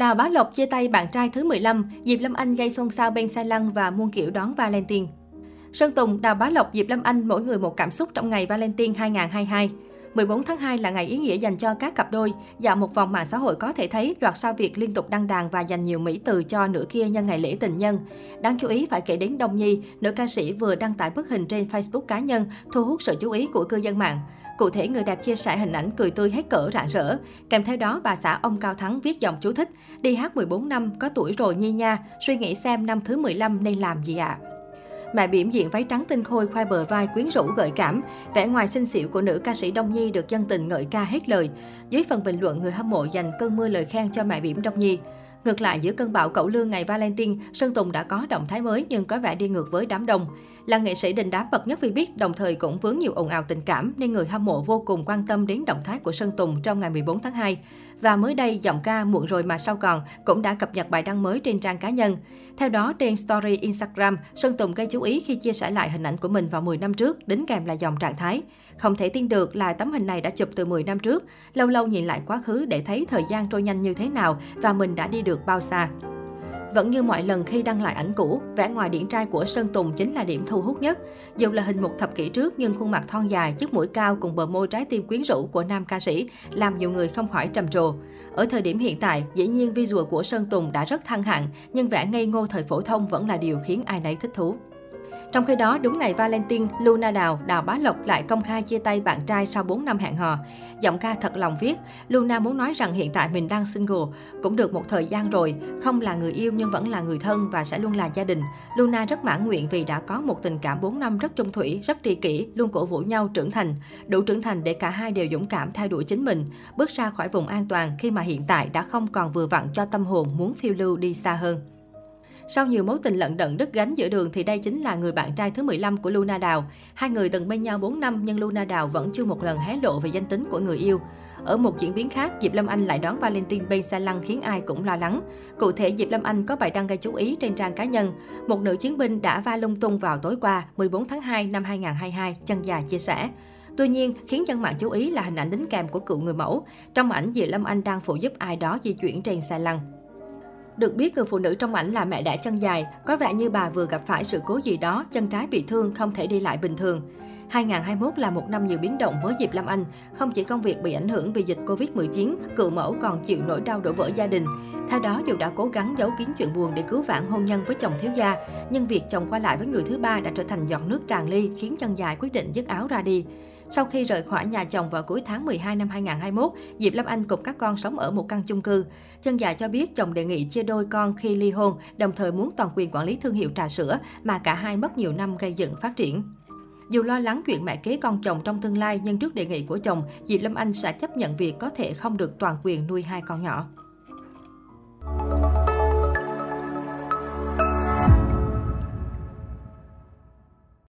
Đào Bá Lộc chia tay bạn trai thứ 15, Diệp Lâm Anh gây xôn xao bên xe lăn và muôn kiểu đón Valentine. Sơn Tùng, Đào Bá Lộc, Diệp Lâm Anh mỗi người một cảm xúc trong ngày Valentine 2022. 14 tháng 2 là ngày ý nghĩa dành cho các cặp đôi. Dạo một vòng mạng xã hội có thể thấy loạt sao Việt liên tục đăng đàn và dành nhiều mỹ từ cho nửa kia nhân ngày lễ tình nhân. Đáng chú ý phải kể đến Đông Nhi, nữ ca sĩ vừa đăng tải bức hình trên Facebook cá nhân, thu hút sự chú ý của cư dân mạng. Cụ thể, người đẹp chia sẻ hình ảnh cười tươi hết cỡ rạng rỡ. Kèm theo đó, bà xã ông Cao Thắng viết dòng chú thích, đi hát 14 năm, có tuổi rồi nhi nha, suy nghĩ xem năm thứ 15 nên làm gì ạ. À? Mẹ biểm diện váy trắng tinh khôi khoe bờ vai quyến rũ gợi cảm. Vẻ ngoài xinh xỉu của nữ ca sĩ Đông Nhi được dân tình ngợi ca hết lời. Dưới phần bình luận, người hâm mộ dành cơn mưa lời khen cho mẹ biểm Đông Nhi. Ngược lại, giữa cơn bão cẩu lương ngày Valentine, Sơn Tùng đã có động thái mới nhưng có vẻ đi ngược với đám đông. Là nghệ sĩ đình đám bậc nhất vì biết, đồng thời cũng vướng nhiều ồn ào tình cảm nên người hâm mộ vô cùng quan tâm đến động thái của Sơn Tùng trong ngày 14 tháng 2. Và mới đây, giọng ca Muộn rồi mà sao còn cũng đã cập nhật bài đăng mới trên trang cá nhân. Theo đó, trên story Instagram, Sơn Tùng gây chú ý khi chia sẻ lại hình ảnh của mình vào 10 năm trước, đính kèm là dòng trạng thái. Không thể tin được là tấm hình này đã chụp từ 10 năm trước, lâu lâu nhìn lại quá khứ để thấy thời gian trôi nhanh như thế nào và mình đã đi được bao xa. Vẫn như mọi lần khi đăng lại ảnh cũ, vẻ ngoài điển trai của Sơn Tùng chính là điểm thu hút nhất. Dù là hình một thập kỷ trước nhưng khuôn mặt thon dài, chiếc mũi cao cùng bờ môi trái tim quyến rũ của nam ca sĩ làm nhiều người không khỏi trầm trồ. Ở thời điểm hiện tại, dĩ nhiên visual của Sơn Tùng đã rất thăng hạng, nhưng vẻ ngây ngô thời phổ thông vẫn là điều khiến ai nấy thích thú. Trong khi đó, đúng ngày Valentine, Luna Đào, Đào Bá Lộc lại công khai chia tay bạn trai sau 4 năm hẹn hò. Giọng ca thật lòng viết, Luna muốn nói rằng hiện tại mình đang single, cũng được một thời gian rồi, không là người yêu nhưng vẫn là người thân và sẽ luôn là gia đình. Luna rất mãn nguyện vì đã có một tình cảm 4 năm rất chung thủy, rất tri kỷ, luôn cổ vũ nhau trưởng thành, đủ trưởng thành để cả hai đều dũng cảm thay đổi chính mình, bước ra khỏi vùng an toàn khi mà hiện tại đã không còn vừa vặn cho tâm hồn muốn phiêu lưu đi xa hơn. Sau nhiều mối tình lận đận đứt gánh giữa đường thì đây chính là người bạn trai thứ 15 của Luna Đào. Hai người từng bên nhau 4 năm nhưng Luna Đào vẫn chưa một lần hé lộ về danh tính của người yêu. Ở một diễn biến khác, Diệp Lâm Anh lại đón Valentine bên xa lăng khiến ai cũng lo lắng. Cụ thể, Diệp Lâm Anh có bài đăng gây chú ý trên trang cá nhân. Một nữ chiến binh đã va lung tung vào tối qua, 14 tháng 2 năm 2022, chân dài chia sẻ. Tuy nhiên, khiến dân mạng chú ý là hình ảnh đính kèm của cựu người mẫu. Trong ảnh, Diệp Lâm Anh đang phụ giúp ai đó di chuyển trên xe lăn. Được biết, người phụ nữ trong ảnh là mẹ đẻ chân dài, có vẻ như bà vừa gặp phải sự cố gì đó, chân trái bị thương, không thể đi lại bình thường. 2021 là một năm nhiều biến động với Diệp Lâm Anh. Không chỉ công việc bị ảnh hưởng vì dịch Covid-19, cựu mẫu còn chịu nỗi đau đổ vỡ gia đình. Theo đó, dù đã cố gắng giấu kín chuyện buồn để cứu vãn hôn nhân với chồng thiếu gia, nhưng việc chồng qua lại với người thứ ba đã trở thành giọt nước tràn ly, khiến chân dài quyết định dứt áo ra đi. Sau khi rời khỏi nhà chồng vào cuối tháng 12 năm 2021, Diệp Lâm Anh cùng các con sống ở một căn chung cư. Chân dài cho biết chồng đề nghị chia đôi con khi ly hôn, đồng thời muốn toàn quyền quản lý thương hiệu trà sữa mà cả hai mất nhiều năm gây dựng phát triển. Dù lo lắng chuyện mẹ kế con chồng trong tương lai, nhưng trước đề nghị của chồng, Diệp Lâm Anh sẽ chấp nhận việc có thể không được toàn quyền nuôi hai con nhỏ.